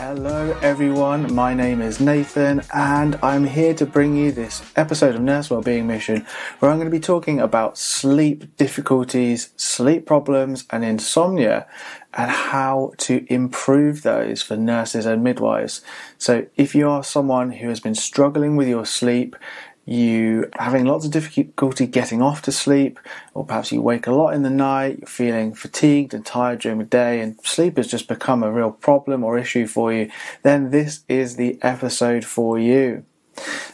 Hello, everyone. My name is Nathan, and I'm here to bring you this episode of Nurse Wellbeing Mission where I'm going to be talking about sleep difficulties, sleep problems, and insomnia, and how to improve those for nurses and midwives. So, if you are someone who has been struggling with your sleep, you having lots of difficulty getting off to sleep, or perhaps you wake a lot in the night, you're feeling fatigued and tired during the day, and sleep has just become a real problem or issue for you, then this is the episode for you.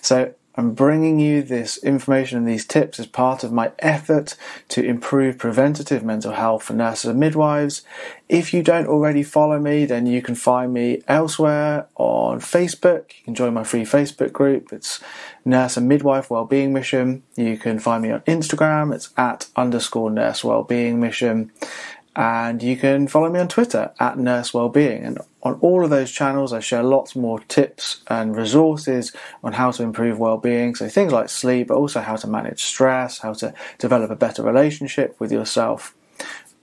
So, I'm bringing you this information and these tips as part of my effort to improve preventative mental health for nurses and midwives. If you don't already follow me, then you can find me elsewhere on Facebook. You can join my free Facebook group. It's Nurse and Midwife Wellbeing Mission. You can find me on Instagram. It's at underscore Nurse Wellbeing Mission. And you can follow me on Twitter at Nurse Wellbeing. And on all of those channels, I share lots more tips and resources on how to improve well-being. So things like sleep, but also how to manage stress, how to develop a better relationship with yourself.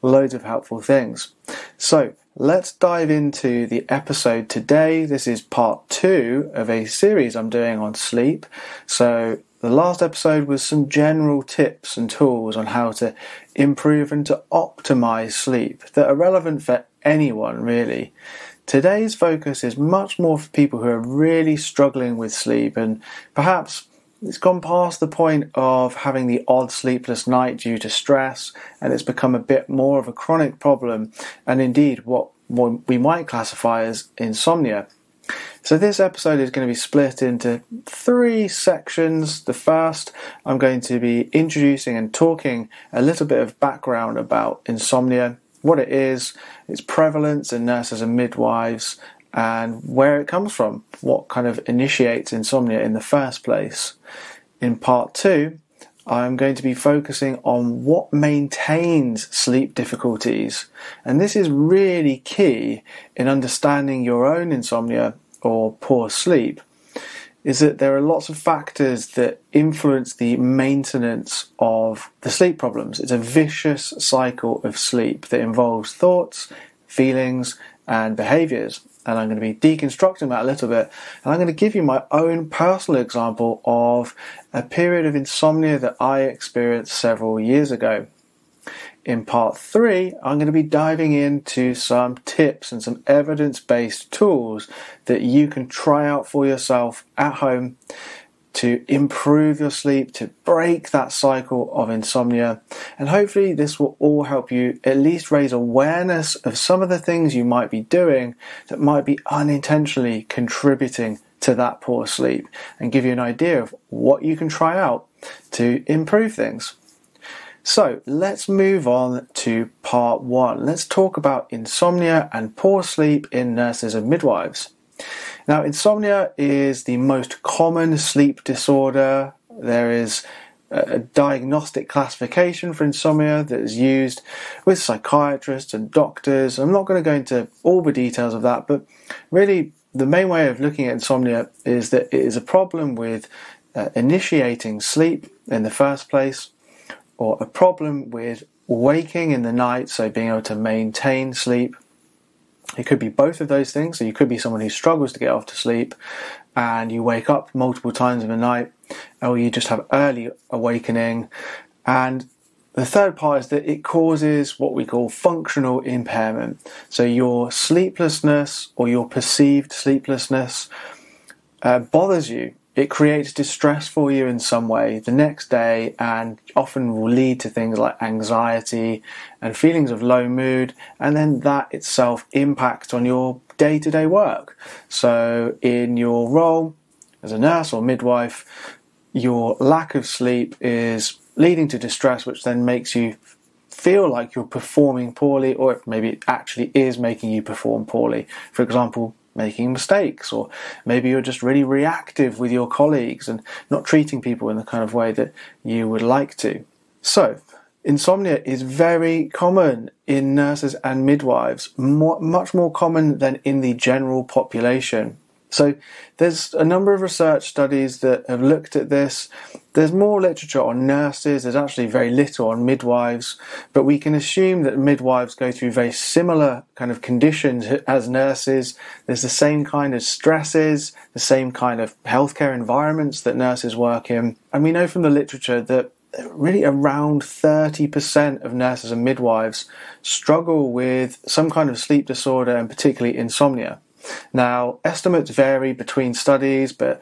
Loads of helpful things. So let's dive into the episode today. This is part two of a series I'm doing on sleep. So the last episode was some general tips and tools on how to improve and to optimize sleep that are relevant for anyone really. Today's focus is much more for people who are really struggling with sleep and perhaps it's gone past the point of having the odd sleepless night due to stress and it's become a bit more of a chronic problem and indeed what we might classify as insomnia. So, this episode is going to be split into three sections. The first, I'm going to be introducing and talking a little bit of background about insomnia what it is, its prevalence in nurses and midwives, and where it comes from, what kind of initiates insomnia in the first place. In part two, I'm going to be focusing on what maintains sleep difficulties, and this is really key in understanding your own insomnia or poor sleep is that there are lots of factors that influence the maintenance of the sleep problems. It's a vicious cycle of sleep that involves thoughts, feelings, and behaviors. And I'm going to be deconstructing that a little bit. And I'm going to give you my own personal example of a period of insomnia that I experienced several years ago. In part three, I'm going to be diving into some tips and some evidence based tools that you can try out for yourself at home to improve your sleep, to break that cycle of insomnia. And hopefully, this will all help you at least raise awareness of some of the things you might be doing that might be unintentionally contributing to that poor sleep and give you an idea of what you can try out to improve things. So let's move on to part one. Let's talk about insomnia and poor sleep in nurses and midwives. Now, insomnia is the most common sleep disorder. There is a diagnostic classification for insomnia that is used with psychiatrists and doctors. I'm not going to go into all the details of that, but really the main way of looking at insomnia is that it is a problem with uh, initiating sleep in the first place or a problem with waking in the night, so being able to maintain sleep. It could be both of those things. So you could be someone who struggles to get off to sleep and you wake up multiple times in the night, or you just have early awakening. And the third part is that it causes what we call functional impairment. So your sleeplessness or your perceived sleeplessness uh, bothers you it creates distress for you in some way the next day and often will lead to things like anxiety and feelings of low mood and then that itself impacts on your day-to-day work. So in your role as a nurse or midwife your lack of sleep is leading to distress which then makes you feel like you're performing poorly or maybe it actually is making you perform poorly. For example making mistakes, or maybe you're just really reactive with your colleagues and not treating people in the kind of way that you would like to. So, insomnia is very common in nurses and midwives, more, much more common than in the general population. So there's a number of research studies that have looked at this. There's more literature on nurses, there's actually very little on midwives, but we can assume that midwives go through very similar kind of conditions as nurses. There's the same kind of stresses, the same kind of healthcare environments that nurses work in. And we know from the literature that really around 30% of nurses and midwives struggle with some kind of sleep disorder and particularly insomnia. Now, estimates vary between studies, but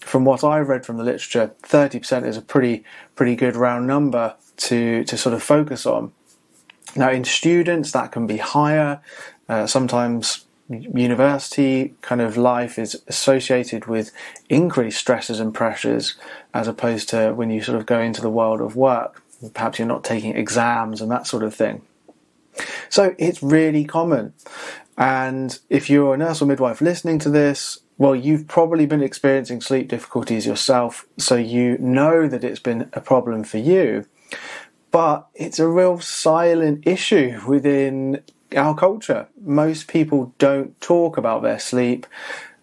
from what I've read from the literature, 30% is a pretty pretty good round number to to sort of focus on. Now, in students, that can be higher. Uh, sometimes university kind of life is associated with increased stresses and pressures as opposed to when you sort of go into the world of work. Perhaps you're not taking exams and that sort of thing. So it's really common. And if you're a nurse or midwife listening to this, well, you've probably been experiencing sleep difficulties yourself, so you know that it's been a problem for you. But it's a real silent issue within our culture. Most people don't talk about their sleep.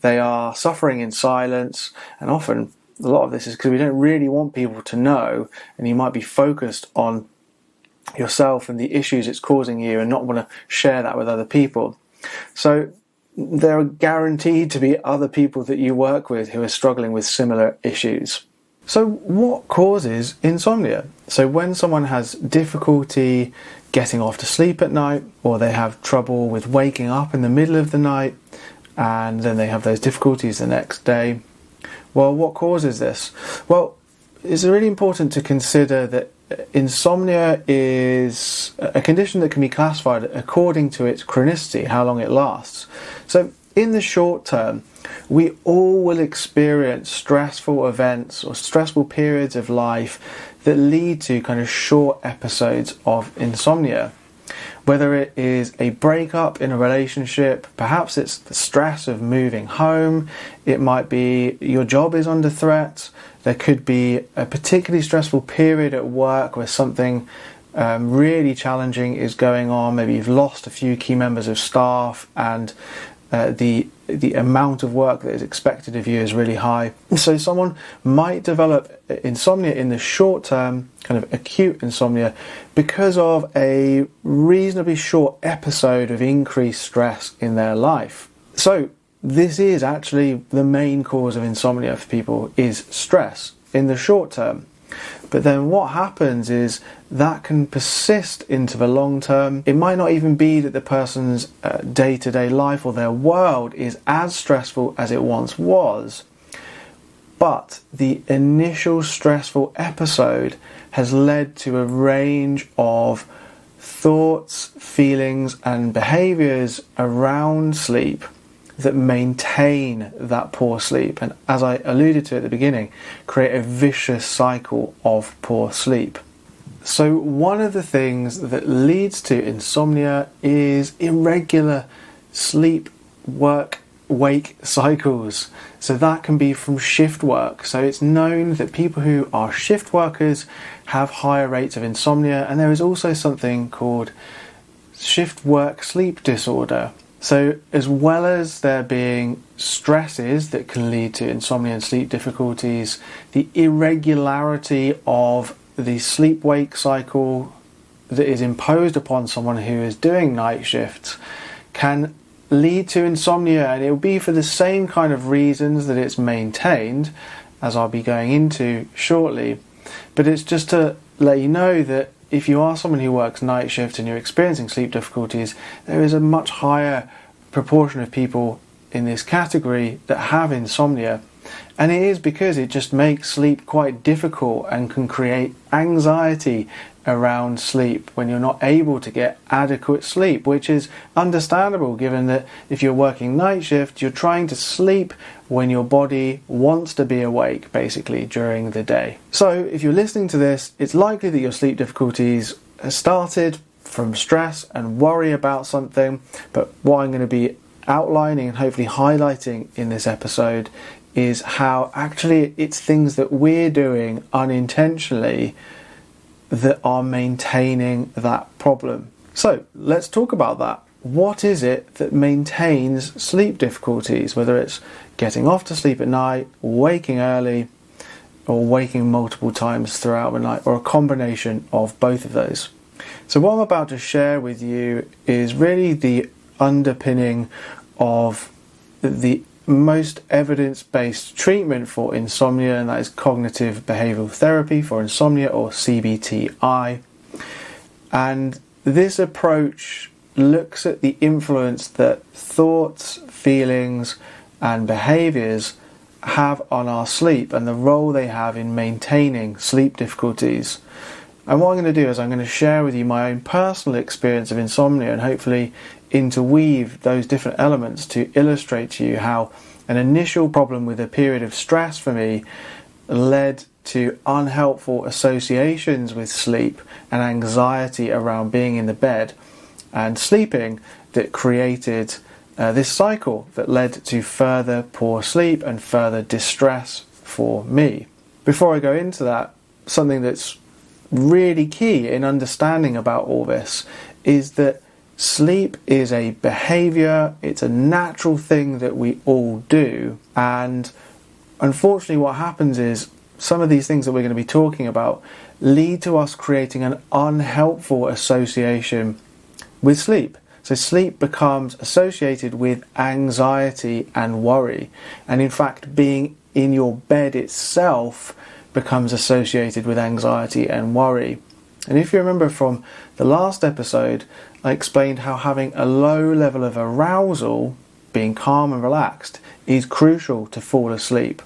They are suffering in silence, and often a lot of this is because we don't really want people to know, and you might be focused on yourself and the issues it's causing you and not want to share that with other people. So there are guaranteed to be other people that you work with who are struggling with similar issues. So, what causes insomnia? So, when someone has difficulty getting off to sleep at night, or they have trouble with waking up in the middle of the night, and then they have those difficulties the next day, well, what causes this? Well, it's really important to consider that insomnia is a condition that can be classified according to its chronicity, how long it lasts. So, in the short term, we all will experience stressful events or stressful periods of life that lead to kind of short episodes of insomnia. Whether it is a breakup in a relationship, perhaps it's the stress of moving home, it might be your job is under threat, there could be a particularly stressful period at work where something um, really challenging is going on. Maybe you've lost a few key members of staff, and uh, the the amount of work that is expected of you is really high. So someone might develop insomnia in the short term, kind of acute insomnia, because of a reasonably short episode of increased stress in their life. So this is actually the main cause of insomnia for people is stress in the short term. But then what happens is that can persist into the long term. It might not even be that the person's day to day life or their world is as stressful as it once was, but the initial stressful episode has led to a range of thoughts, feelings, and behaviors around sleep that maintain that poor sleep. And as I alluded to at the beginning, create a vicious cycle of poor sleep. So, one of the things that leads to insomnia is irregular sleep work wake cycles. So, that can be from shift work. So, it's known that people who are shift workers have higher rates of insomnia, and there is also something called shift work sleep disorder. So, as well as there being stresses that can lead to insomnia and sleep difficulties, the irregularity of the sleep wake cycle that is imposed upon someone who is doing night shifts can lead to insomnia, and it will be for the same kind of reasons that it's maintained, as I'll be going into shortly. But it's just to let you know that if you are someone who works night shift and you're experiencing sleep difficulties, there is a much higher proportion of people in this category that have insomnia. And it is because it just makes sleep quite difficult and can create anxiety around sleep when you're not able to get adequate sleep, which is understandable given that if you're working night shift, you're trying to sleep when your body wants to be awake basically during the day. So if you're listening to this, it's likely that your sleep difficulties started from stress and worry about something, but what I'm going to be outlining and hopefully highlighting in this episode is how actually it's things that we're doing unintentionally that are maintaining that problem. So let's talk about that. What is it that maintains sleep difficulties, whether it's getting off to sleep at night, waking early, or waking multiple times throughout the night, or a combination of both of those. So, what I'm about to share with you is really the underpinning of the most evidence based treatment for insomnia, and that is cognitive behavioral therapy for insomnia or CBTI. And this approach looks at the influence that thoughts, feelings, and behaviors have on our sleep and the role they have in maintaining sleep difficulties. And what I'm going to do is I'm going to share with you my own personal experience of insomnia and hopefully interweave those different elements to illustrate to you how an initial problem with a period of stress for me led to unhelpful associations with sleep and anxiety around being in the bed and sleeping that created uh, this cycle that led to further poor sleep and further distress for me. Before I go into that, something that's really key in understanding about all this is that sleep is a behavior, it's a natural thing that we all do, and unfortunately, what happens is some of these things that we're going to be talking about lead to us creating an unhelpful association with sleep. So, sleep becomes associated with anxiety and worry. And in fact, being in your bed itself becomes associated with anxiety and worry. And if you remember from the last episode, I explained how having a low level of arousal, being calm and relaxed, is crucial to fall asleep.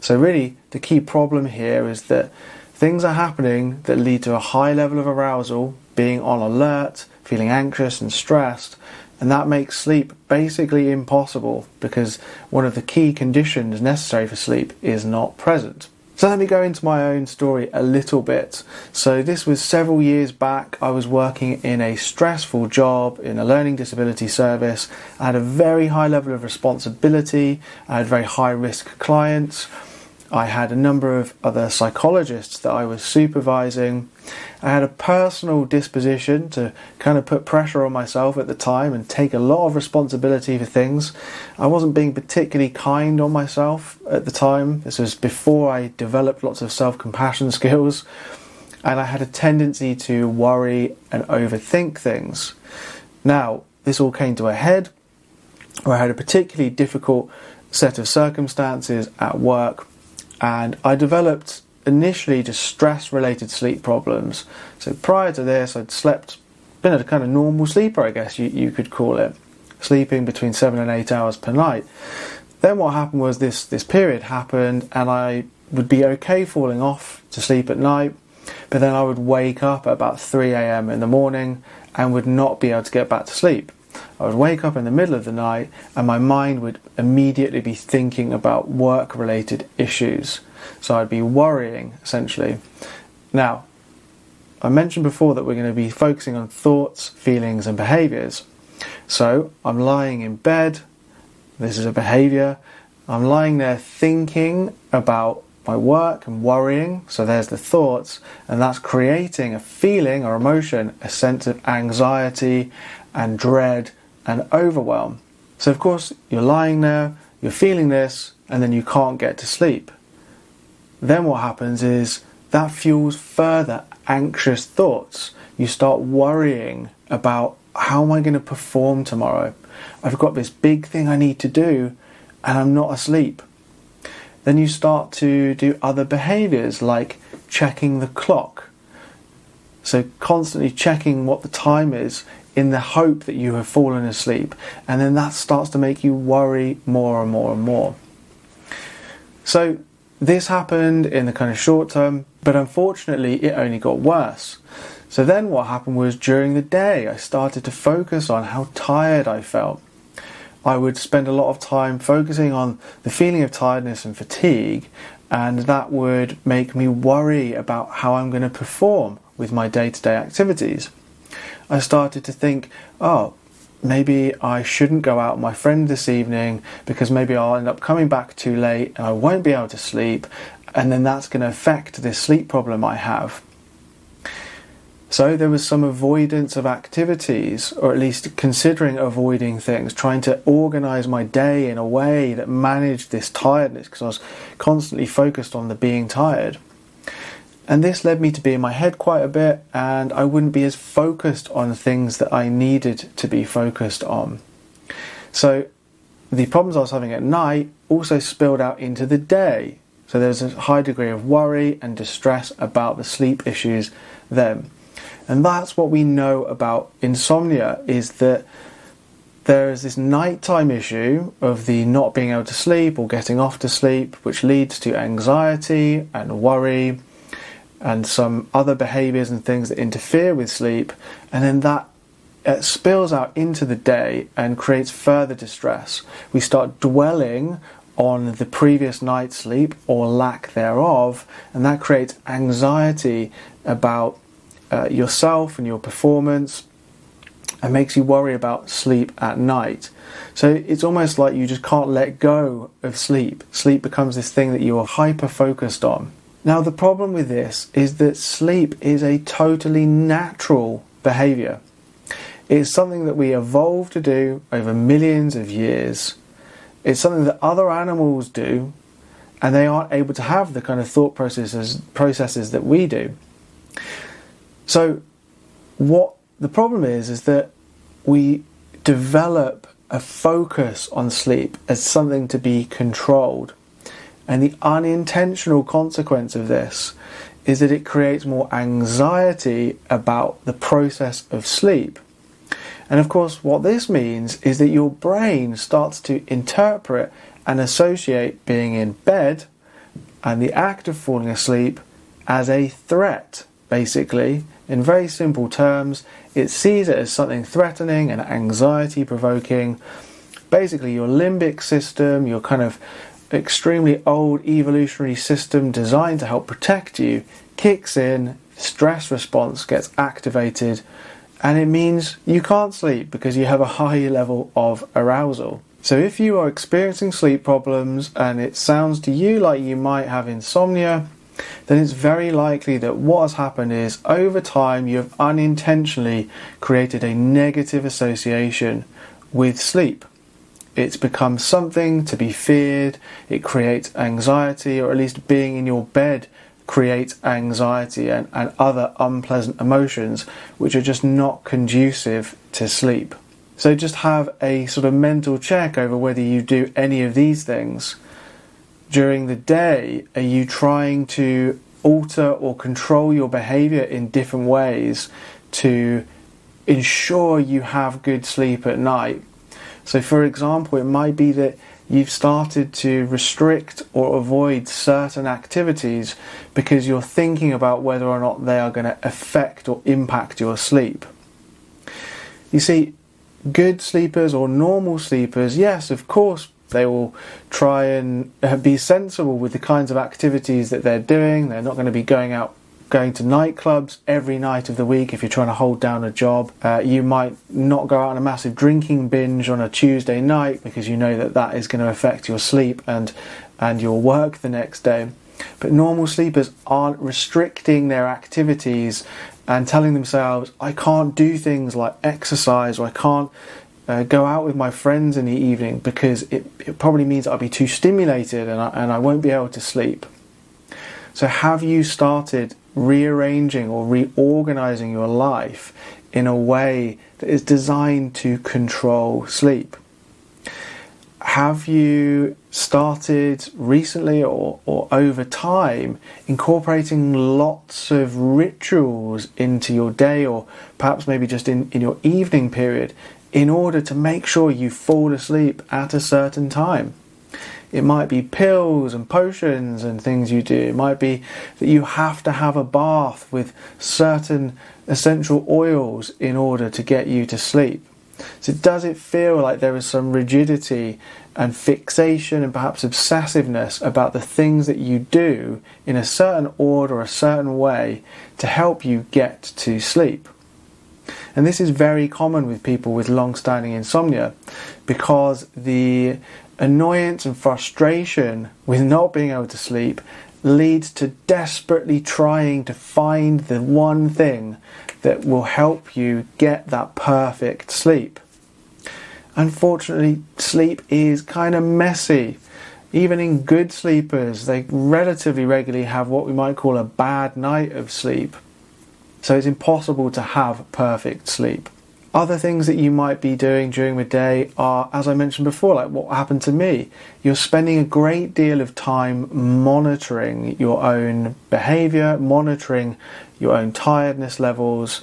So, really, the key problem here is that things are happening that lead to a high level of arousal, being on alert, feeling anxious and stressed, and that makes sleep basically impossible because one of the key conditions necessary for sleep is not present. So let me go into my own story a little bit. So this was several years back. I was working in a stressful job in a learning disability service. I had a very high level of responsibility. I had very high risk clients. I had a number of other psychologists that I was supervising. I had a personal disposition to kind of put pressure on myself at the time and take a lot of responsibility for things. I wasn't being particularly kind on myself at the time. This was before I developed lots of self compassion skills. And I had a tendency to worry and overthink things. Now, this all came to a head where I had a particularly difficult set of circumstances at work and I developed initially just stress related sleep problems. So prior to this, I'd slept, been a kind of normal sleeper, I guess you, you could call it, sleeping between seven and eight hours per night. Then what happened was this, this period happened, and I would be okay falling off to sleep at night, but then I would wake up at about 3 a.m. in the morning and would not be able to get back to sleep. I would wake up in the middle of the night and my mind would immediately be thinking about work related issues. So I'd be worrying essentially. Now, I mentioned before that we're going to be focusing on thoughts, feelings, and behaviors. So I'm lying in bed. This is a behavior. I'm lying there thinking about my work and worrying. So there's the thoughts, and that's creating a feeling or emotion, a sense of anxiety and dread and overwhelm. So, of course, you're lying there, you're feeling this, and then you can't get to sleep. Then what happens is that fuels further anxious thoughts. You start worrying about how am I going to perform tomorrow? I've got this big thing I need to do, and I'm not asleep. Then you start to do other behaviors like checking the clock. So, constantly checking what the time is in the hope that you have fallen asleep. And then that starts to make you worry more and more and more. So, this happened in the kind of short term, but unfortunately, it only got worse. So, then what happened was during the day, I started to focus on how tired I felt. I would spend a lot of time focusing on the feeling of tiredness and fatigue, and that would make me worry about how I'm going to perform with my day to day activities. I started to think, oh, maybe I shouldn't go out with my friend this evening because maybe I'll end up coming back too late and I won't be able to sleep, and then that's going to affect this sleep problem I have. So there was some avoidance of activities, or at least considering avoiding things, trying to organize my day in a way that managed this tiredness because I was constantly focused on the being tired. And this led me to be in my head quite a bit, and I wouldn't be as focused on things that I needed to be focused on. So the problems I was having at night also spilled out into the day. So there's a high degree of worry and distress about the sleep issues then. And that's what we know about insomnia is that there is this nighttime issue of the not being able to sleep or getting off to sleep, which leads to anxiety and worry and some other behaviors and things that interfere with sleep. And then that it spills out into the day and creates further distress. We start dwelling on the previous night's sleep or lack thereof, and that creates anxiety about uh, yourself and your performance and makes you worry about sleep at night. So it's almost like you just can't let go of sleep. Sleep becomes this thing that you are hyper focused on. Now, the problem with this is that sleep is a totally natural behavior. It's something that we evolved to do over millions of years. It's something that other animals do, and they aren't able to have the kind of thought processes processes that we do. So, what the problem is is that we develop a focus on sleep as something to be controlled. And the unintentional consequence of this is that it creates more anxiety about the process of sleep. And of course, what this means is that your brain starts to interpret and associate being in bed and the act of falling asleep as a threat, basically. In very simple terms, it sees it as something threatening and anxiety provoking. Basically, your limbic system, your kind of extremely old evolutionary system designed to help protect you, kicks in, stress response gets activated, and it means you can't sleep because you have a high level of arousal. So, if you are experiencing sleep problems and it sounds to you like you might have insomnia, then it's very likely that what has happened is over time you have unintentionally created a negative association with sleep. It's become something to be feared, it creates anxiety, or at least being in your bed creates anxiety and, and other unpleasant emotions which are just not conducive to sleep. So just have a sort of mental check over whether you do any of these things. During the day, are you trying to alter or control your behavior in different ways to ensure you have good sleep at night? So, for example, it might be that you've started to restrict or avoid certain activities because you're thinking about whether or not they are going to affect or impact your sleep. You see, good sleepers or normal sleepers, yes, of course, they will try and uh, be sensible with the kinds of activities that they're doing. They're not going to be going out going to nightclubs every night of the week if you're trying to hold down a job. Uh, you might not go out on a massive drinking binge on a Tuesday night because you know that that is going to affect your sleep and and your work the next day. But normal sleepers aren't restricting their activities and telling themselves, I can't do things like exercise or I can't uh, go out with my friends in the evening because it, it probably means I'll be too stimulated and I, and I won't be able to sleep. So, have you started rearranging or reorganizing your life in a way that is designed to control sleep. Have you started recently or, or over time incorporating lots of rituals into your day or perhaps maybe just in, in your evening period in order to make sure you fall asleep at a certain time? It might be pills and potions and things you do. It might be that you have to have a bath with certain essential oils in order to get you to sleep. So, does it feel like there is some rigidity and fixation and perhaps obsessiveness about the things that you do in a certain order, a certain way to help you get to sleep? And this is very common with people with long standing insomnia because the annoyance and frustration with not being able to sleep leads to desperately trying to find the one thing that will help you get that perfect sleep. Unfortunately, sleep is kind of messy. Even in good sleepers, they relatively regularly have what we might call a bad night of sleep. So it's impossible to have perfect sleep. Other things that you might be doing during the day are, as I mentioned before, like what happened to me. You're spending a great deal of time monitoring your own behavior, monitoring your own tiredness levels.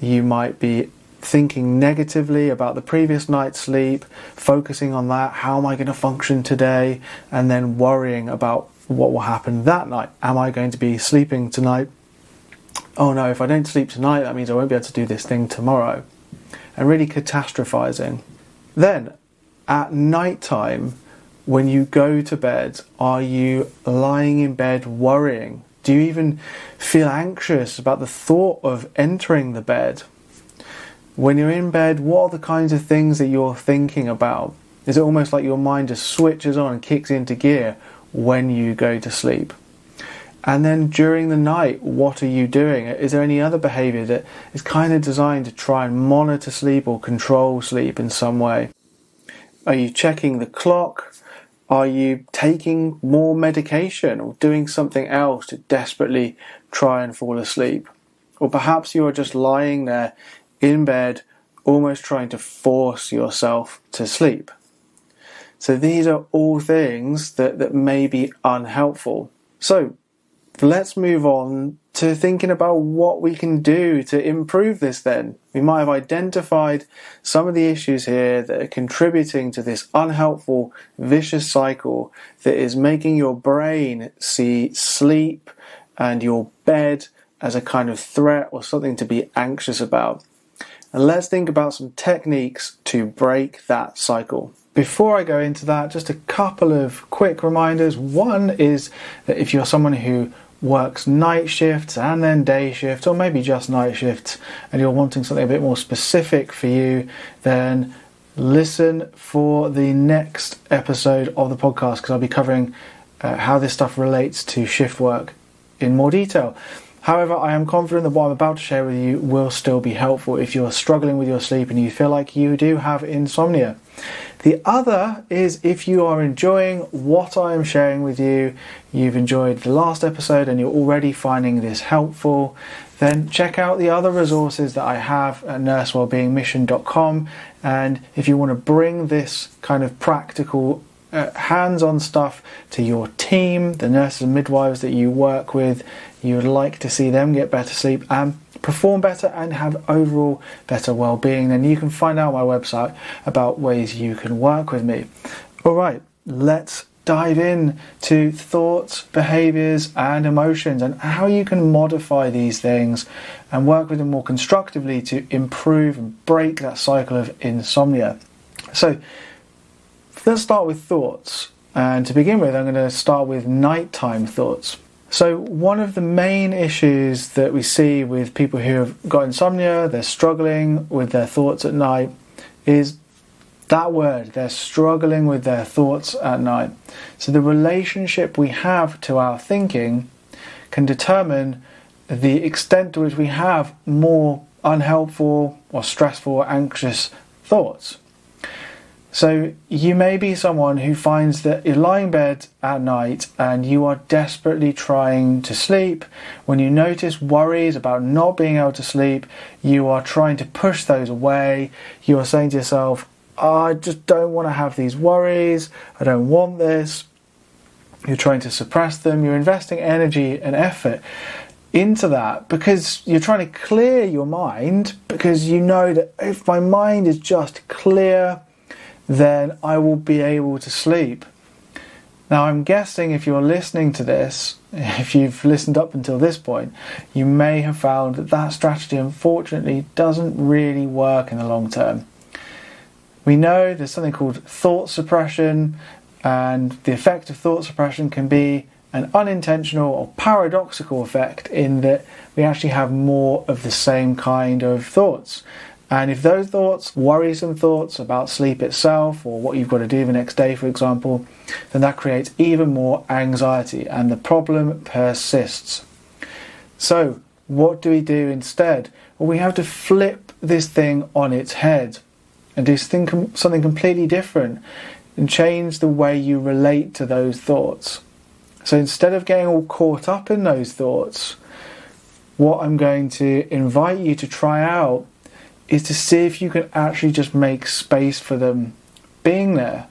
You might be thinking negatively about the previous night's sleep, focusing on that, how am I going to function today, and then worrying about what will happen that night. Am I going to be sleeping tonight? Oh no, if I don't sleep tonight, that means I won't be able to do this thing tomorrow and really catastrophizing. Then, at night time, when you go to bed, are you lying in bed worrying? Do you even feel anxious about the thought of entering the bed? When you're in bed, what are the kinds of things that you're thinking about? Is it almost like your mind just switches on and kicks into gear when you go to sleep? And then during the night, what are you doing? Is there any other behavior that is kind of designed to try and monitor sleep or control sleep in some way? Are you checking the clock? Are you taking more medication or doing something else to desperately try and fall asleep? Or perhaps you are just lying there in bed, almost trying to force yourself to sleep. So these are all things that, that may be unhelpful. So let's move on to thinking about what we can do to improve this then. We might have identified some of the issues here that are contributing to this unhelpful, vicious cycle that is making your brain see sleep and your bed as a kind of threat or something to be anxious about. And let's think about some techniques to break that cycle. Before I go into that, just a couple of quick reminders. One is that if you're someone who works night shifts and then day shifts, or maybe just night shifts, and you're wanting something a bit more specific for you, then listen for the next episode of the podcast because I'll be covering uh, how this stuff relates to shift work in more detail. However, I am confident that what I'm about to share with you will still be helpful if you're struggling with your sleep and you feel like you do have insomnia. The other is if you are enjoying what I am sharing with you, you've enjoyed the last episode and you're already finding this helpful, then check out the other resources that I have at nursewellbeingmission.com. And if you want to bring this kind of practical uh, hands on stuff to your team, the nurses and midwives that you work with, you would like to see them get better sleep and perform better and have overall better well-being then you can find out my website about ways you can work with me. All right let's dive in to thoughts behaviors and emotions and how you can modify these things and work with them more constructively to improve and break that cycle of insomnia. So let's start with thoughts. And to begin with i'm going to start with nighttime thoughts so, one of the main issues that we see with people who have got insomnia, they're struggling with their thoughts at night, is that word. They're struggling with their thoughts at night. So, the relationship we have to our thinking can determine the extent to which we have more unhelpful or stressful or anxious thoughts. So you may be someone who finds that you're lying in bed at night and you are desperately trying to sleep. When you notice worries about not being able to sleep, you are trying to push those away. You are saying to yourself, I just don't want to have these worries. I don't want this. You're trying to suppress them. You're investing energy and effort into that because you're trying to clear your mind because you know that if my mind is just clear, then I will be able to sleep. Now, I'm guessing if you're listening to this, if you've listened up until this point, you may have found that that strategy unfortunately doesn't really work in the long term. We know there's something called thought suppression, and the effect of thought suppression can be an unintentional or paradoxical effect in that we actually have more of the same kind of thoughts. And if those thoughts, worrisome thoughts about sleep itself or what you've got to do the next day, for example, then that creates even more anxiety and the problem persists. So, what do we do instead? Well, we have to flip this thing on its head and do something completely different and change the way you relate to those thoughts. So instead of getting all caught up in those thoughts, what I'm going to invite you to try out is to see if you can actually just make space for them being there.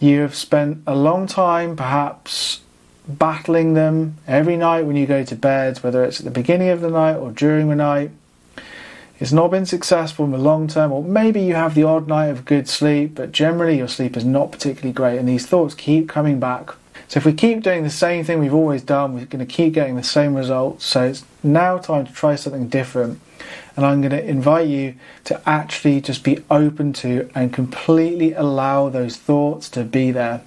You have spent a long time perhaps battling them every night when you go to bed, whether it's at the beginning of the night or during the night. It's not been successful in the long term, or maybe you have the odd night of good sleep, but generally your sleep is not particularly great, and these thoughts keep coming back. So, if we keep doing the same thing we've always done, we're going to keep getting the same results. So, it's now time to try something different. And I'm going to invite you to actually just be open to and completely allow those thoughts to be there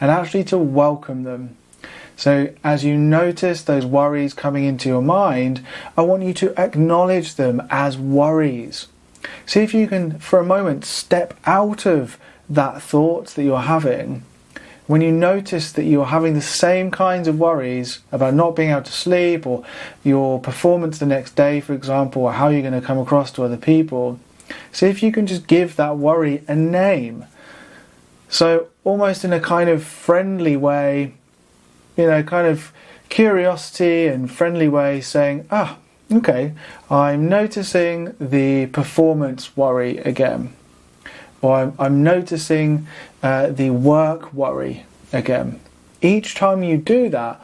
and actually to welcome them. So, as you notice those worries coming into your mind, I want you to acknowledge them as worries. See if you can, for a moment, step out of that thought that you're having when you notice that you're having the same kinds of worries about not being able to sleep or your performance the next day, for example, or how you're going to come across to other people, see if you can just give that worry a name. So, almost in a kind of friendly way, you know, kind of curiosity and friendly way, saying, ah, okay, I'm noticing the performance worry again or I'm, I'm noticing uh, the work worry again. Each time you do that,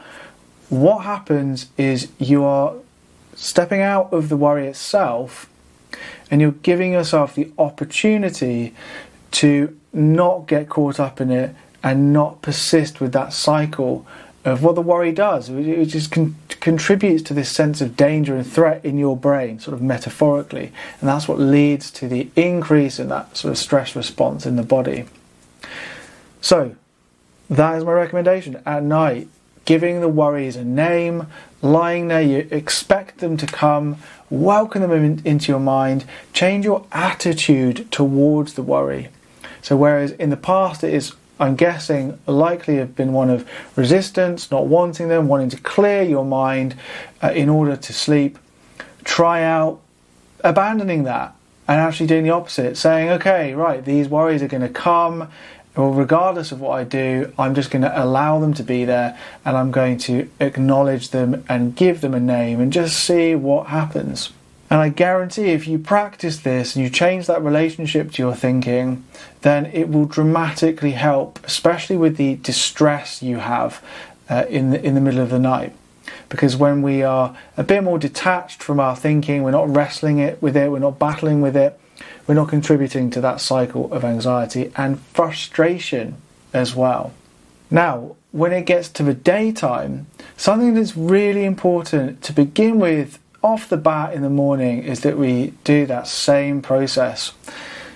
what happens is you are stepping out of the worry itself and you're giving yourself the opportunity to not get caught up in it and not persist with that cycle of what the worry does. It just con- contributes to this sense of danger and threat in your brain, sort of metaphorically, and that's what leads to the increase in that sort of stress response in the body. So, that is my recommendation. At night, giving the worries a name, lying there, you expect them to come, welcome them in, into your mind, change your attitude towards the worry. So, whereas in the past it is I'm guessing likely have been one of resistance, not wanting them, wanting to clear your mind uh, in order to sleep. Try out abandoning that and actually doing the opposite, saying, okay, right, these worries are going to come. Well, regardless of what I do, I'm just going to allow them to be there and I'm going to acknowledge them and give them a name and just see what happens. And I guarantee if you practice this and you change that relationship to your thinking, then it will dramatically help, especially with the distress you have uh, in, the, in the middle of the night. Because when we are a bit more detached from our thinking, we're not wrestling it with it, we're not battling with it, we're not contributing to that cycle of anxiety and frustration as well. Now, when it gets to the daytime, something that's really important to begin with off the bat in the morning is that we do that same process.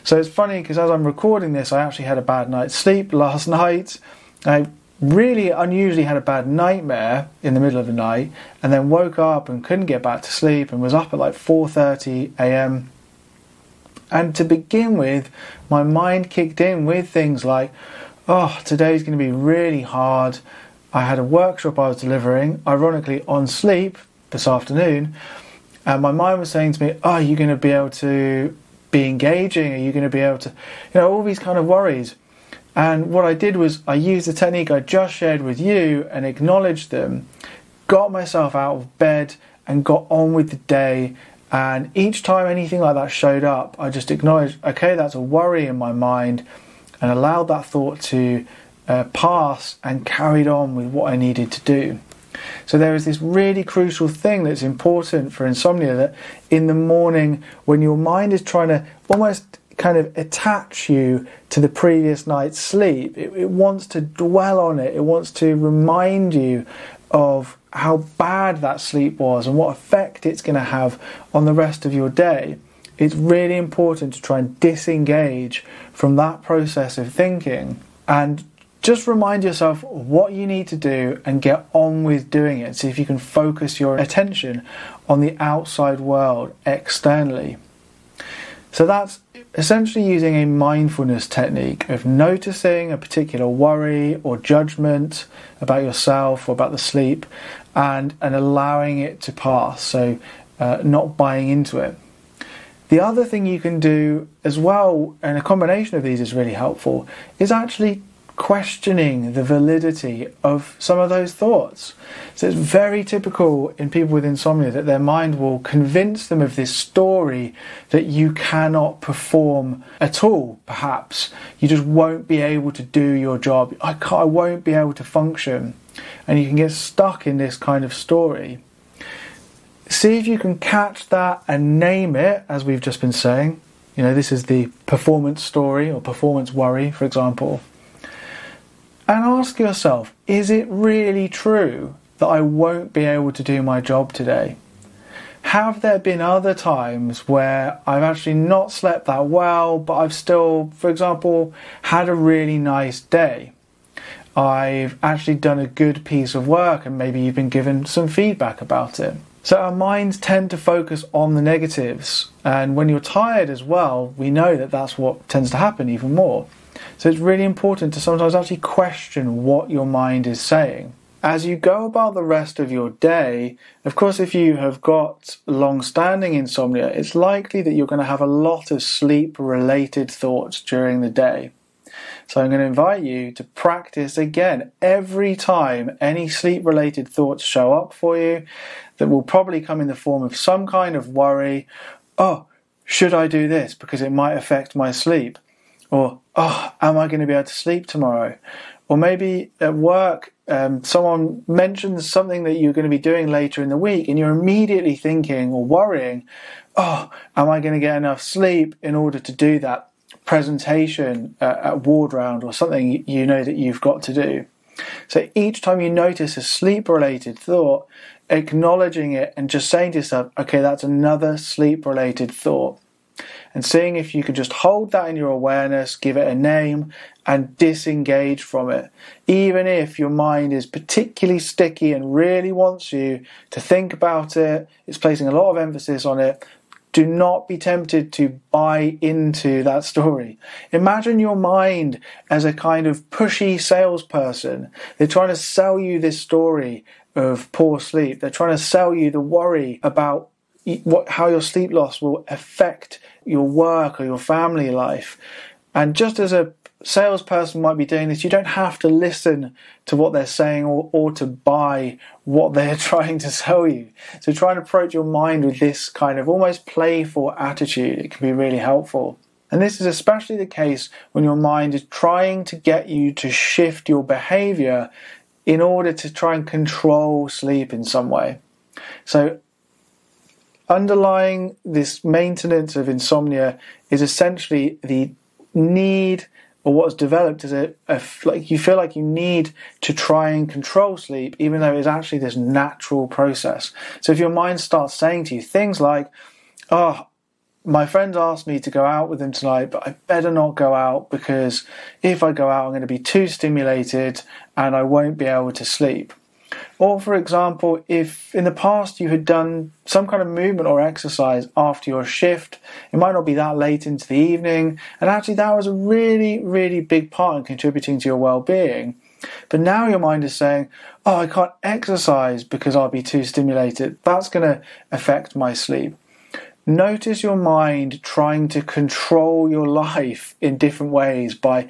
So it's funny because as I'm recording this, I actually had a bad night's sleep last night. I really unusually had a bad nightmare in the middle of the night and then woke up and couldn't get back to sleep and was up at like 4:30 a.m. And to begin with, my mind kicked in with things like, oh, today's going to be really hard. I had a workshop I was delivering, ironically on sleep, this afternoon, and my mind was saying to me, "Oh, are you going to be able to be engaging? Are you going to be able to, you know, all these kind of worries?" And what I did was I used the technique I just shared with you and acknowledged them, got myself out of bed and got on with the day. And each time anything like that showed up, I just acknowledged, okay, that's a worry in my mind, and allowed that thought to uh, pass and carried on with what I needed to do. So there is this really crucial thing that's important for insomnia that in the morning, when your mind is trying to almost kind of attach you to the previous night's sleep, it, it wants to dwell on it, it wants to remind you of how bad that sleep was and what effect it's going to have on the rest of your day. It's really important to try and disengage from that process of thinking and just remind yourself what you need to do and get on with doing it. See if you can focus your attention on the outside world externally. So that's essentially using a mindfulness technique of noticing a particular worry or judgment about yourself or about the sleep and, and allowing it to pass. So uh, not buying into it. The other thing you can do as well, and a combination of these is really helpful, is actually questioning the validity of some of those thoughts. So it's very typical in people with insomnia that their mind will convince them of this story that you cannot perform at all, perhaps. You just won't be able to do your job. I, I won't be able to function. And you can get stuck in this kind of story. See if you can catch that and name it, as we've just been saying. You know, this is the performance story or performance worry, for example and ask yourself is it really true that I won't be able to do my job today? Have there been other times where I've actually not slept that well, but I've still, for example, had a really nice day? I've actually done a good piece of work and maybe you've been given some feedback about it. So our minds tend to focus on the negatives, and when you're tired as well, we know that that's what tends to happen even more. So it's really important to sometimes actually question what your mind is saying. As you go about the rest of your day, of course, if you have got long standing insomnia, it's likely that you're going to have a lot of sleep related thoughts during the day. So I'm going to invite you to practice again every time any sleep related thoughts show up for you that will probably come in the form of some kind of worry. Oh, should I do this because it might affect my sleep? Or, oh, am I going to be able to sleep tomorrow? Or maybe at work, um, someone mentions something that you're going to be doing later in the week, and you're immediately thinking or worrying, oh, am I going to get enough sleep in order to do that presentation uh, at ward round or something you know that you've got to do? So each time you notice a sleep related thought, acknowledging it and just saying to yourself, okay, that's another sleep related thought and seeing if you can just hold that in your awareness, give it a name, and disengage from it. Even if your mind is particularly sticky and really wants you to think about it, it's placing a lot of emphasis on it. Do not be tempted to buy into that story. Imagine your mind as a kind of pushy salesperson. They're trying to sell you this story of poor sleep. They're trying to sell you the worry about what, how your sleep loss will affect your work or your family life. And just as a salesperson might be doing this, you don't have to listen to what they're saying or, or to buy what they're trying to sell you. So try and approach your mind with this kind of almost playful attitude. It can be really helpful. And this is especially the case when your mind is trying to get you to shift your behavior in order to try and control sleep in some way. So underlying this maintenance of insomnia is essentially the need or what's developed is a, a, like you feel like you need to try and control sleep even though it's actually this natural process. So if your mind starts saying to you things like oh my friend asked me to go out with him tonight but i better not go out because if i go out i'm going to be too stimulated and i won't be able to sleep or, for example, if in the past you had done some kind of movement or exercise after your shift, it might not be that late into the evening, and actually that was a really, really big part in contributing to your well being. But now your mind is saying, oh, I can't exercise because I'll be too stimulated. That's going to affect my sleep. Notice your mind trying to control your life in different ways by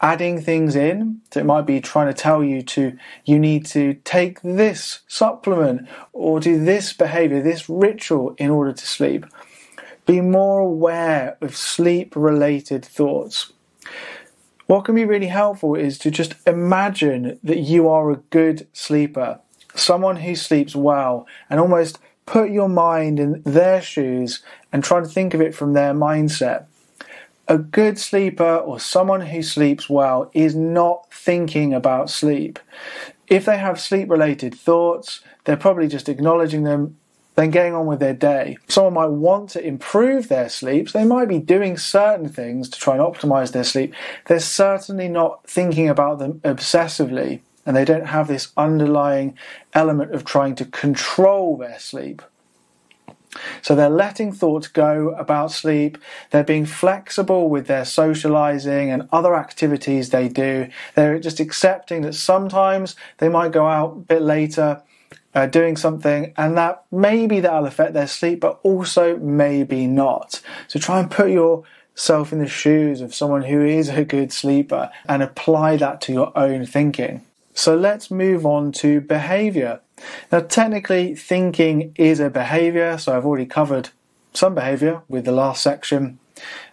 adding things in. So it might be trying to tell you to you need to take this supplement or do this behavior, this ritual in order to sleep. Be more aware of sleep related thoughts. What can be really helpful is to just imagine that you are a good sleeper, someone who sleeps well, and almost put your mind in their shoes and try to think of it from their mindset. A good sleeper or someone who sleeps well is not thinking about sleep. If they have sleep related thoughts, they're probably just acknowledging them, then getting on with their day. Someone might want to improve their sleep, so they might be doing certain things to try and optimize their sleep. They're certainly not thinking about them obsessively, and they don't have this underlying element of trying to control their sleep. So they're letting thoughts go about sleep. They're being flexible with their socializing and other activities they do. They're just accepting that sometimes they might go out a bit later uh, doing something, and that maybe that'll affect their sleep, but also maybe not. So try and put yourself in the shoes of someone who is a good sleeper and apply that to your own thinking. So let's move on to behavior. Now, technically, thinking is a behavior, so I've already covered some behavior with the last section,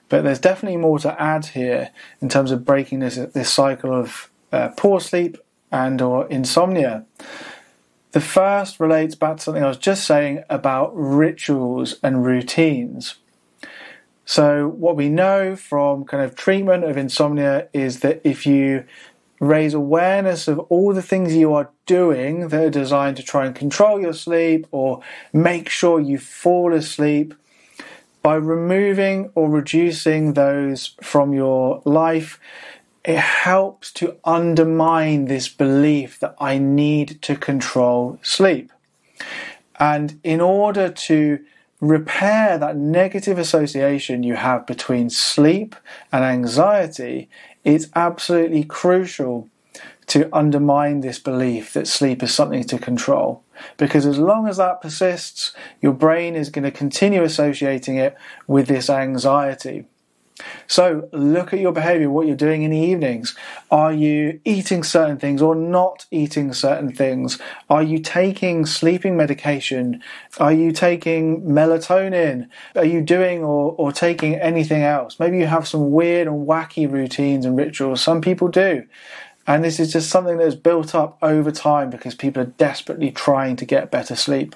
but there's definitely more to add here in terms of breaking this, this cycle of uh, poor sleep and or insomnia. The first relates back to something I was just saying about rituals and routines. So, what we know from kind of treatment of insomnia is that if you raise awareness of all the things you are doing that are designed to try and control your sleep or make sure you fall asleep, by removing or reducing those from your life, it helps to undermine this belief that I need to control sleep. And in order to repair that negative association you have between sleep and anxiety, it's absolutely crucial to undermine this belief that sleep is something to control. Because as long as that persists, your brain is going to continue associating it with this anxiety. So look at your behavior, what you're doing in the evenings. Are you eating certain things or not eating certain things? Are you taking sleeping medication? Are you taking melatonin? Are you doing or, or taking anything else? Maybe you have some weird and wacky routines and rituals. Some people do. And this is just something that is built up over time because people are desperately trying to get better sleep.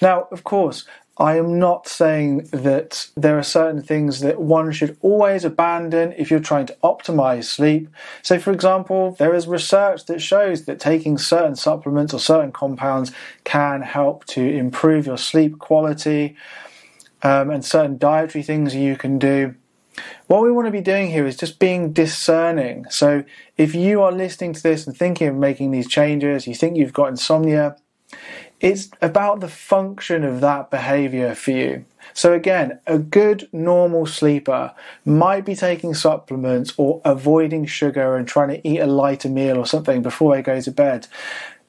Now, of course, I am not saying that there are certain things that one should always abandon if you're trying to optimize sleep. So, for example, there is research that shows that taking certain supplements or certain compounds can help to improve your sleep quality, um, and certain dietary things you can do. What we want to be doing here is just being discerning. So, if you are listening to this and thinking of making these changes, you think you've got insomnia, it's about the function of that behavior for you. So, again, a good normal sleeper might be taking supplements or avoiding sugar and trying to eat a lighter meal or something before they go to bed.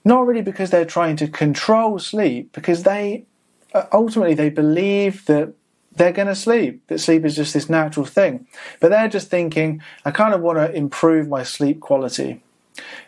Not really because they're trying to control sleep, because they uh, ultimately they believe that they're going to sleep, that sleep is just this natural thing. But they're just thinking, I kind of want to improve my sleep quality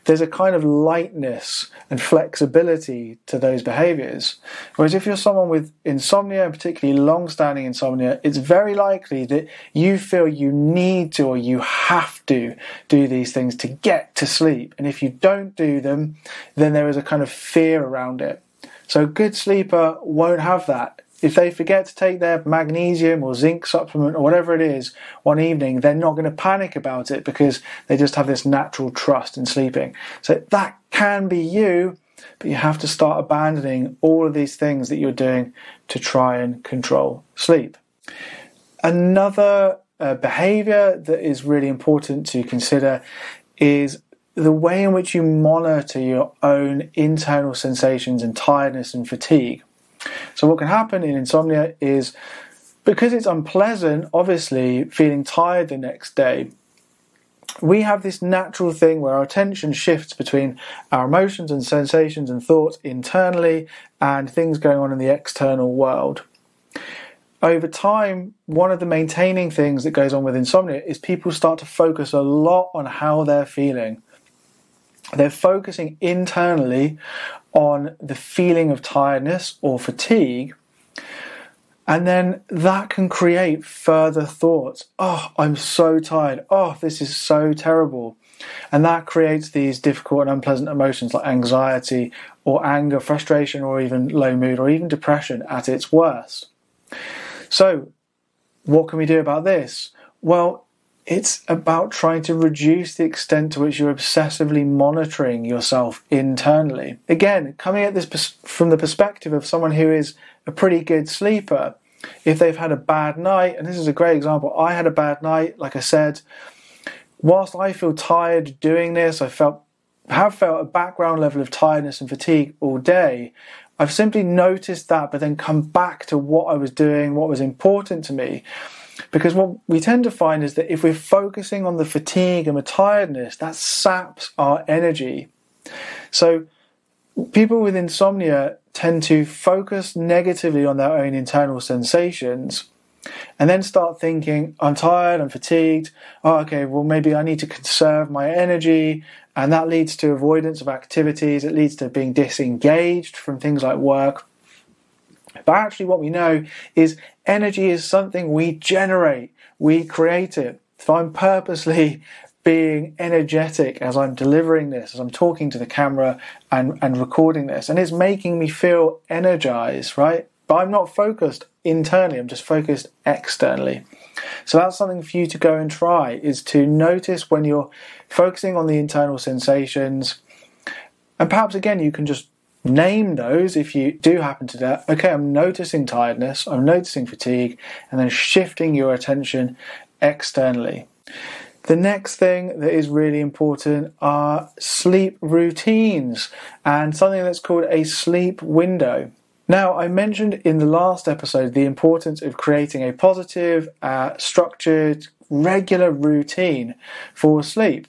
there's a kind of lightness and flexibility to those behaviors. Whereas if you're someone with insomnia, and particularly long standing insomnia, it's very likely that you feel you need to or you have to do these things to get to sleep. And if you don't do them, then there is a kind of fear around it. So a good sleeper won't have that if they forget to take their magnesium or zinc supplement or whatever it is one evening, they're not going to panic about it because they just have this natural trust in sleeping. So that can be you, but you have to start abandoning all of these things that you're doing to try and control sleep. Another uh, behavior that is really important to consider is the way in which you monitor your own internal sensations and tiredness and fatigue. So, what can happen in insomnia is because it's unpleasant, obviously, feeling tired the next day, we have this natural thing where our attention shifts between our emotions and sensations and thoughts internally and things going on in the external world. Over time, one of the maintaining things that goes on with insomnia is people start to focus a lot on how they're feeling. They're focusing internally on the feeling of tiredness or fatigue. And then that can create further thoughts. Oh, I'm so tired. Oh, this is so terrible. And that creates these difficult and unpleasant emotions like anxiety or anger, frustration, or even low mood or even depression at its worst. So, what can we do about this? Well, it's about trying to reduce the extent to which you're obsessively monitoring yourself internally. Again, coming at this from the perspective of someone who is a pretty good sleeper, if they've had a bad night, and this is a great example, I had a bad night, like I said, whilst I feel tired doing this, I felt have felt a background level of tiredness and fatigue all day. I've simply noticed that, but then come back to what I was doing, what was important to me. Because what we tend to find is that if we're focusing on the fatigue and the tiredness, that saps our energy. So people with insomnia tend to focus negatively on their own internal sensations and then start thinking, I'm tired, I'm fatigued. Oh, okay, well, maybe I need to conserve my energy. And that leads to avoidance of activities. It leads to being disengaged from things like work. But actually, what we know is energy is something we generate, we create it. If I'm purposely being energetic as I'm delivering this, as I'm talking to the camera and, and recording this, and it's making me feel energized, right? But I'm not focused internally, I'm just focused externally. So that's something for you to go and try is to notice when you're focusing on the internal sensations. And perhaps again, you can just name those if you do happen to that. Okay, I'm noticing tiredness, I'm noticing fatigue, and then shifting your attention externally. The next thing that is really important are sleep routines and something that's called a sleep window. Now, I mentioned in the last episode the importance of creating a positive, uh, structured, regular routine for sleep.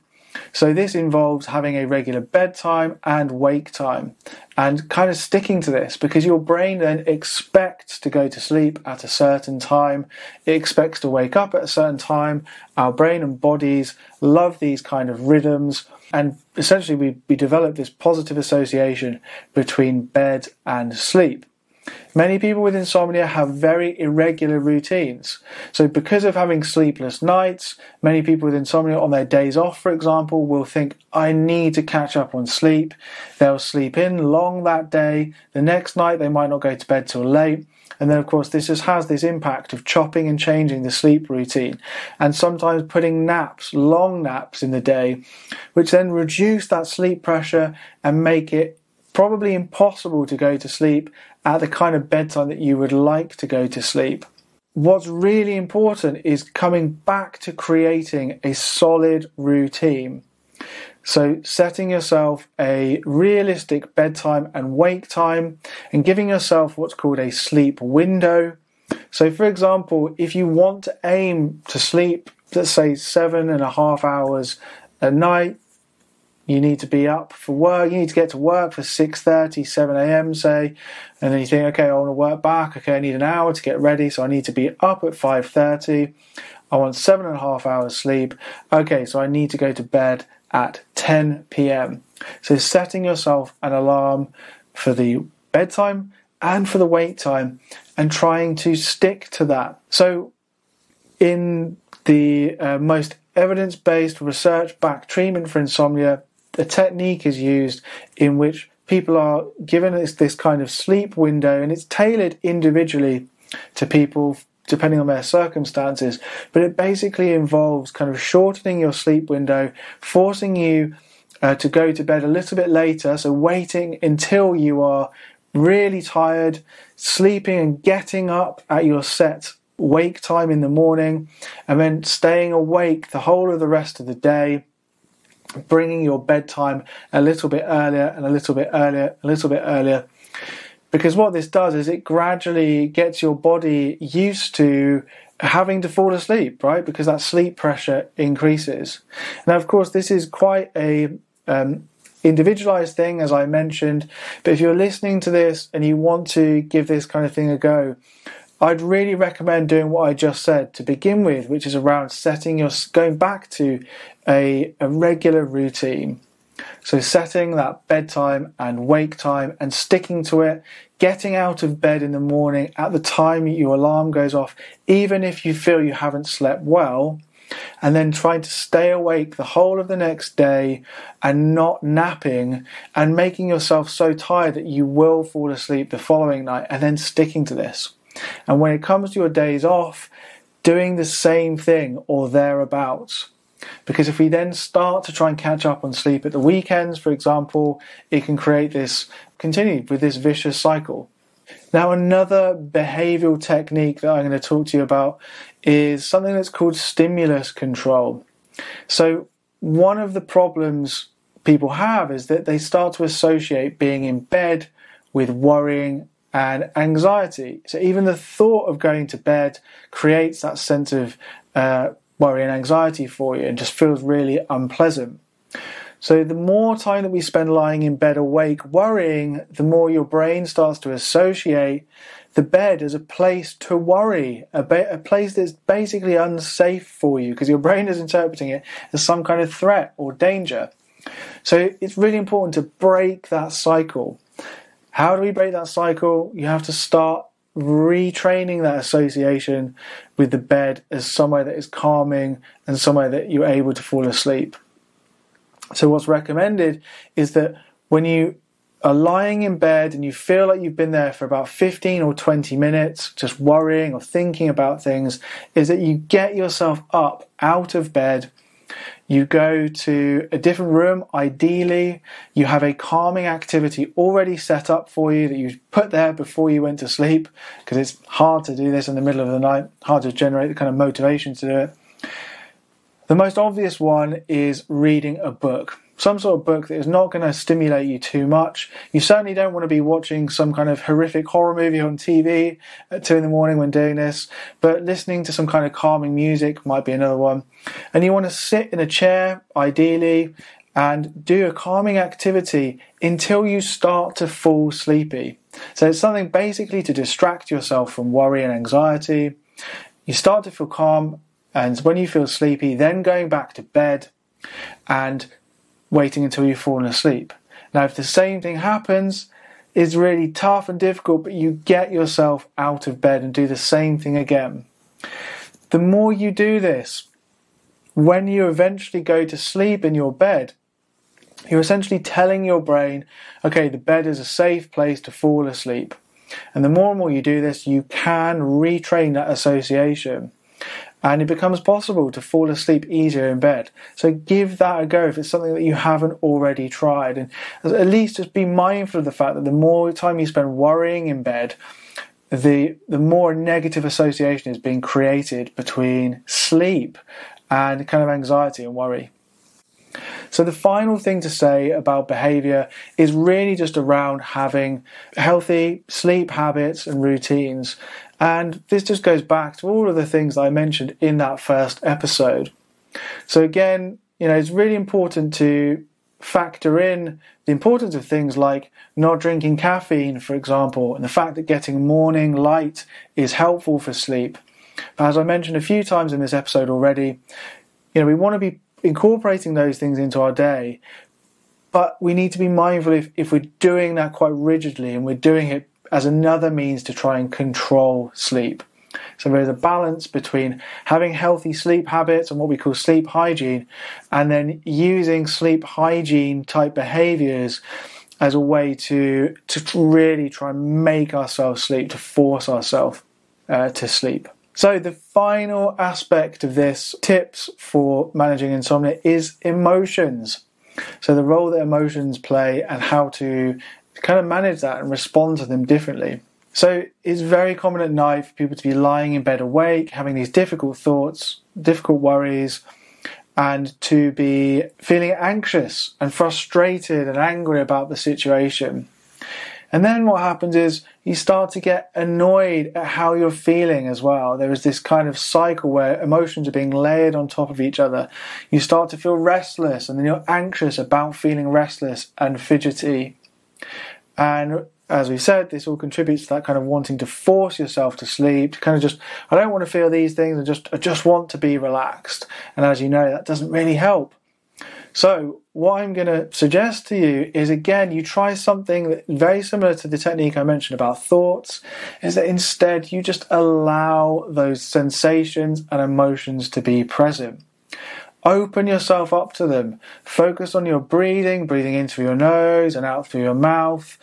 So, this involves having a regular bedtime and wake time and kind of sticking to this because your brain then expects to go to sleep at a certain time. It expects to wake up at a certain time. Our brain and bodies love these kind of rhythms and essentially, we, we develop this positive association between bed and sleep. Many people with insomnia have very irregular routines. So, because of having sleepless nights, many people with insomnia on their days off, for example, will think, I need to catch up on sleep. They'll sleep in long that day. The next night, they might not go to bed till late. And then, of course, this just has this impact of chopping and changing the sleep routine and sometimes putting naps, long naps in the day, which then reduce that sleep pressure and make it probably impossible to go to sleep at the kind of bedtime that you would like to go to sleep. What's really important is coming back to creating a solid routine. So, setting yourself a realistic bedtime and wake time and giving yourself what's called a sleep window. So, for example, if you want to aim to sleep, let's say seven and a half hours a night, you need to be up for work. You need to get to work for 6.30, 7 a.m., say. And then you think, okay, I want to work back. Okay, I need an hour to get ready. So I need to be up at 5.30. I want seven and a half hours sleep. Okay, so I need to go to bed at 10 p.m. So setting yourself an alarm for the bedtime and for the wake time and trying to stick to that. So in the uh, most evidence based research backed treatment for insomnia, the technique is used in which people are given this, this kind of sleep window and it's tailored individually to people depending on their circumstances. But it basically involves kind of shortening your sleep window, forcing you uh, to go to bed a little bit later, so waiting until you are really tired, sleeping and getting up at your set wake time in the morning, and then staying awake the whole of the rest of the day bringing your bedtime a little bit earlier and a little bit earlier, a little bit earlier because what this does is it gradually gets your body used to having to fall asleep, right? Because that sleep pressure increases. Now, of course, this is quite a um, individualized thing, as I mentioned. But if you're listening to this and you want to give this kind of thing a go, I'd really recommend doing what I just said to begin with, which is around setting your going back to a, a regular routine. So, setting that bedtime and wake time and sticking to it, getting out of bed in the morning at the time your alarm goes off, even if you feel you haven't slept well, and then trying to stay awake the whole of the next day and not napping and making yourself so tired that you will fall asleep the following night, and then sticking to this. And when it comes to your days off, doing the same thing or thereabouts. Because if we then start to try and catch up on sleep at the weekends, for example, it can create this, continue with this vicious cycle. Now, another behavioral technique that I'm going to talk to you about is something that's called stimulus control. So, one of the problems people have is that they start to associate being in bed with worrying and anxiety. So, even the thought of going to bed creates that sense of uh, worry and anxiety for you and just feels really unpleasant. So the more time that we spend lying in bed awake worrying, the more your brain starts to associate the bed as a place to worry, a, be- a place that's basically unsafe for you because your brain is interpreting it as some kind of threat or danger. So it's really important to break that cycle. How do we break that cycle? You have to start retraining that association with the bed as somewhere that is calming and somewhere that you're able to fall asleep. So, what's recommended is that when you are lying in bed and you feel like you've been there for about 15 or 20 minutes, just worrying or thinking about things, is that you get yourself up out of bed you go to a different room, ideally. You have a calming activity already set up for you that you put there before you went to sleep, because it's hard to do this in the middle of the night, hard to generate the kind of motivation to do it. The most obvious one is reading a book some sort of book that is not going to stimulate you too much. You certainly don't want to be watching some kind of horrific horror movie on TV at two in the morning when doing this, but listening to some kind of calming music might be another one. And you want to sit in a chair, ideally, and do a calming activity until you start to fall sleepy. So it's something basically to distract yourself from worry and anxiety. You start to feel calm, and when you feel sleepy, then going back to bed and waiting until you've fallen asleep. Now, if the same thing happens, it's really tough and difficult, but you get yourself out of bed and do the same thing again. The more you do this, when you eventually go to sleep in your bed, you're essentially telling your brain, okay, the bed is a safe place to fall asleep. And the more and more you do this, you can retrain that association and it becomes possible to fall asleep easier in bed. So give that a go if it's something that you haven't already tried. And at least just be mindful of the fact that the more time you spend worrying in bed, the the more negative association is being created between sleep and kind of anxiety and worry. So, the final thing to say about behavior is really just around having healthy sleep habits and routines. And this just goes back to all of the things I mentioned in that first episode. So, again, you know, it's really important to factor in the importance of things like not drinking caffeine, for example, and the fact that getting morning light is helpful for sleep. As I mentioned a few times in this episode already, you know, we want to be incorporating those things into our day, but we need to be mindful if, if we're doing that quite rigidly and we're doing it as another means to try and control sleep. So there's a balance between having healthy sleep habits and what we call sleep hygiene, and then using sleep hygiene type behaviors as a way to to really try and make ourselves sleep, to force ourselves uh, to sleep. So the final aspect of this tips for managing insomnia is emotions. So the role that emotions play and how to kind of manage that and respond to them differently. So it's very common at night for people to be lying in bed awake, having these difficult thoughts, difficult worries, and to be feeling anxious and frustrated and angry about the situation. And then what happens is you start to get annoyed at how you're feeling as well. There is this kind of cycle where emotions are being layered on top of each other. You start to feel restless and then you're anxious about feeling restless and fidgety. And as we said, this all contributes to that kind of wanting to force yourself to sleep, to kind of just, I don't want to feel these things, I just, I just want to be relaxed. And as you know, that doesn't really help. So, what I'm going to suggest to you is again, you try something very similar to the technique I mentioned about thoughts, is that instead you just allow those sensations and emotions to be present. Open yourself up to them. Focus on your breathing, breathing in through your nose and out through your mouth.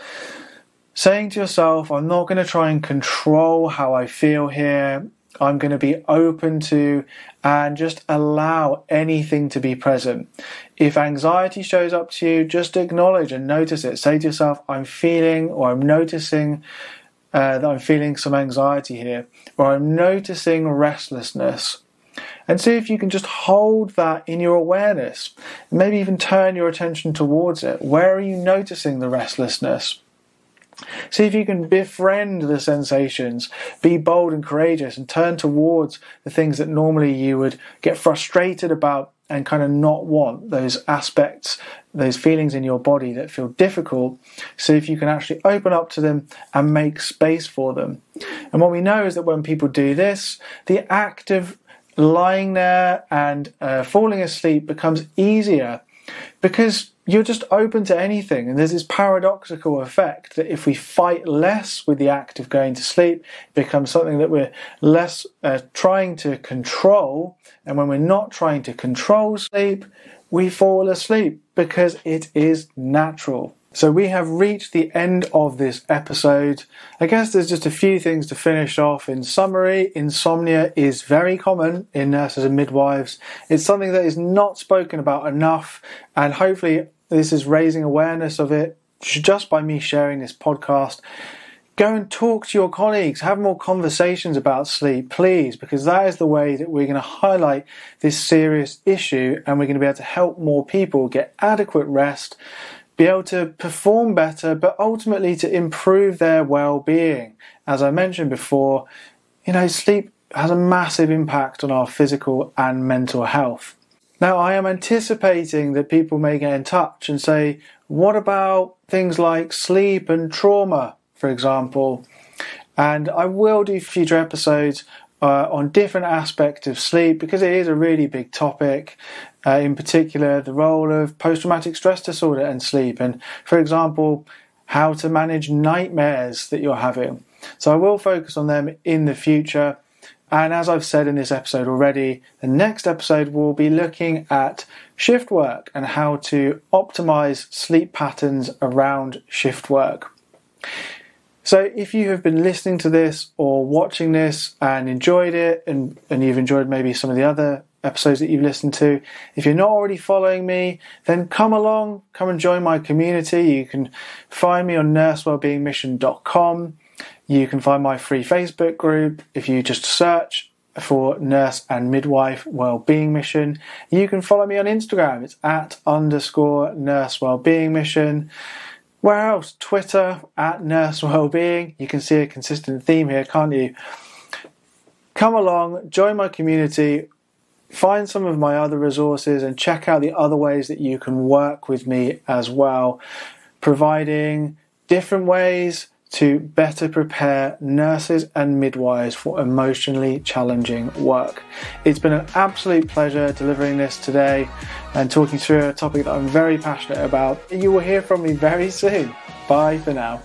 Saying to yourself, I'm not going to try and control how I feel here. I'm going to be open to and just allow anything to be present. If anxiety shows up to you, just acknowledge and notice it. Say to yourself, I'm feeling or I'm noticing uh, that I'm feeling some anxiety here, or I'm noticing restlessness and see if you can just hold that in your awareness. Maybe even turn your attention towards it. Where are you noticing the restlessness? See if you can befriend the sensations, be bold and courageous, and turn towards the things that normally you would get frustrated about and kind of not want those aspects, those feelings in your body that feel difficult. See if you can actually open up to them and make space for them. And what we know is that when people do this, the act of lying there and uh, falling asleep becomes easier because you're just open to anything. And there's this paradoxical effect that if we fight less with the act of going to sleep, it becomes something that we're less uh, trying to control. And when we're not trying to control sleep, we fall asleep because it is natural. So we have reached the end of this episode. I guess there's just a few things to finish off. In summary, insomnia is very common in nurses and midwives. It's something that is not spoken about enough, and hopefully, this is raising awareness of it just by me sharing this podcast. Go and talk to your colleagues, have more conversations about sleep, please, because that is the way that we're going to highlight this serious issue and we're going to be able to help more people get adequate rest be able to perform better, but ultimately to improve their well being. As I mentioned before, you know, sleep has a massive impact on our physical and mental health. Now, I am anticipating that people may get in touch and say, what about things like sleep and trauma, for example? And I will do future episodes uh, on different aspects of sleep because it is a really big topic. Uh, in particular, the role of post traumatic stress disorder and sleep, and for example, how to manage nightmares that you're having. So, I will focus on them in the future. And as I've said in this episode already, the next episode will be looking at shift work and how to optimize sleep patterns around shift work. So if you have been listening to this or watching this and enjoyed it and, and you've enjoyed maybe some of the other episodes that you've listened to, if you're not already following me, then come along, come and join my community. You can find me on nursewellbeingmission.com. You can find my free Facebook group if you just search for Nurse and Midwife Wellbeing Mission. You can follow me on Instagram. It's at underscore Nurse Wellbeing Mission. Where else? Twitter at Nurse Wellbeing. You can see a consistent theme here, can't you? Come along, join my community, find some of my other resources, and check out the other ways that you can work with me as well, providing different ways to better prepare nurses and midwives for emotionally challenging work. It's been an absolute pleasure delivering this today and talking through a topic that I'm very passionate about. You will hear from me very soon. Bye for now.